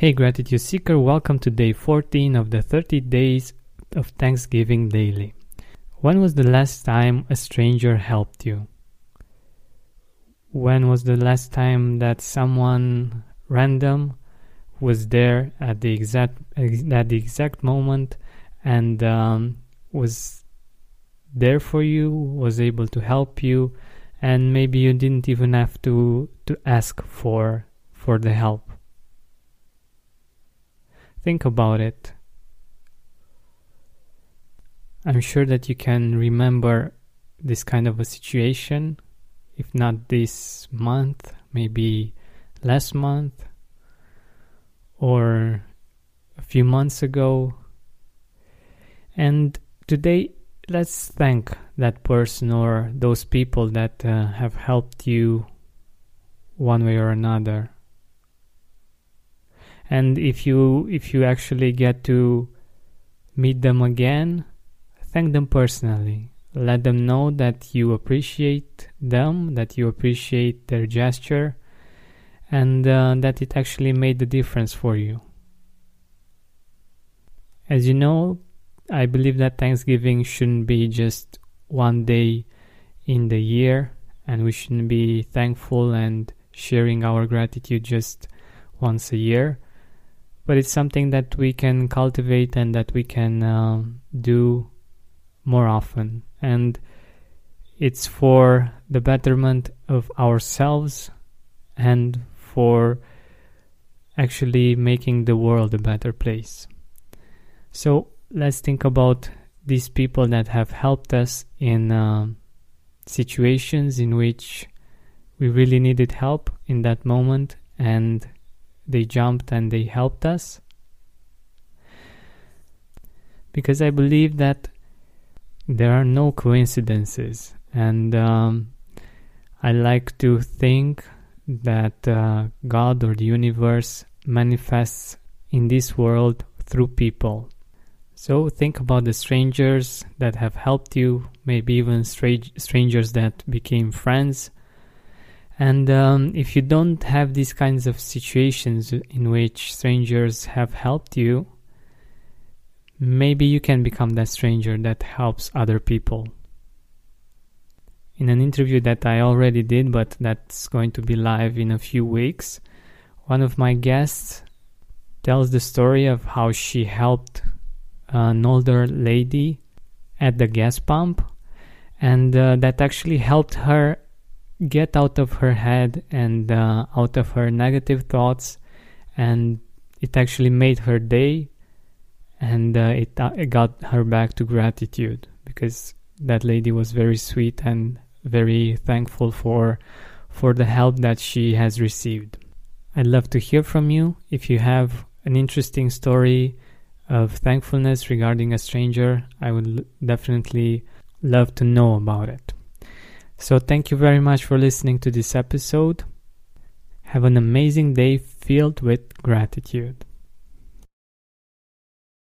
Hey, Gratitude Seeker, welcome to day 14 of the 30 days of Thanksgiving Daily. When was the last time a stranger helped you? When was the last time that someone random was there at the exact at the exact moment and um, was there for you, was able to help you, and maybe you didn't even have to to ask for for the help? Think about it. I'm sure that you can remember this kind of a situation, if not this month, maybe last month or a few months ago. And today, let's thank that person or those people that uh, have helped you one way or another and if you if you actually get to meet them again thank them personally. Let them know that you appreciate them that you appreciate their gesture and uh, that it actually made the difference for you. As you know i believe that thanksgiving shouldn't be just one day in the year and we shouldn't be thankful and sharing our gratitude just once a year but it's something that we can cultivate and that we can uh, do more often. And it's for the betterment of ourselves and for actually making the world a better place. So let's think about these people that have helped us in uh, situations in which we really needed help in that moment and they jumped and they helped us. Because I believe that there are no coincidences, and um, I like to think that uh, God or the universe manifests in this world through people. So think about the strangers that have helped you, maybe even stra- strangers that became friends and um, if you don't have these kinds of situations in which strangers have helped you, maybe you can become that stranger that helps other people. In an interview that I already did, but that's going to be live in a few weeks, one of my guests tells the story of how she helped an older lady at the gas pump, and uh, that actually helped her get out of her head and uh, out of her negative thoughts and it actually made her day and uh, it, uh, it got her back to gratitude because that lady was very sweet and very thankful for for the help that she has received. I'd love to hear from you if you have an interesting story of thankfulness regarding a stranger. I would definitely love to know about it so, thank you very much for listening to this episode. Have an amazing day filled with gratitude.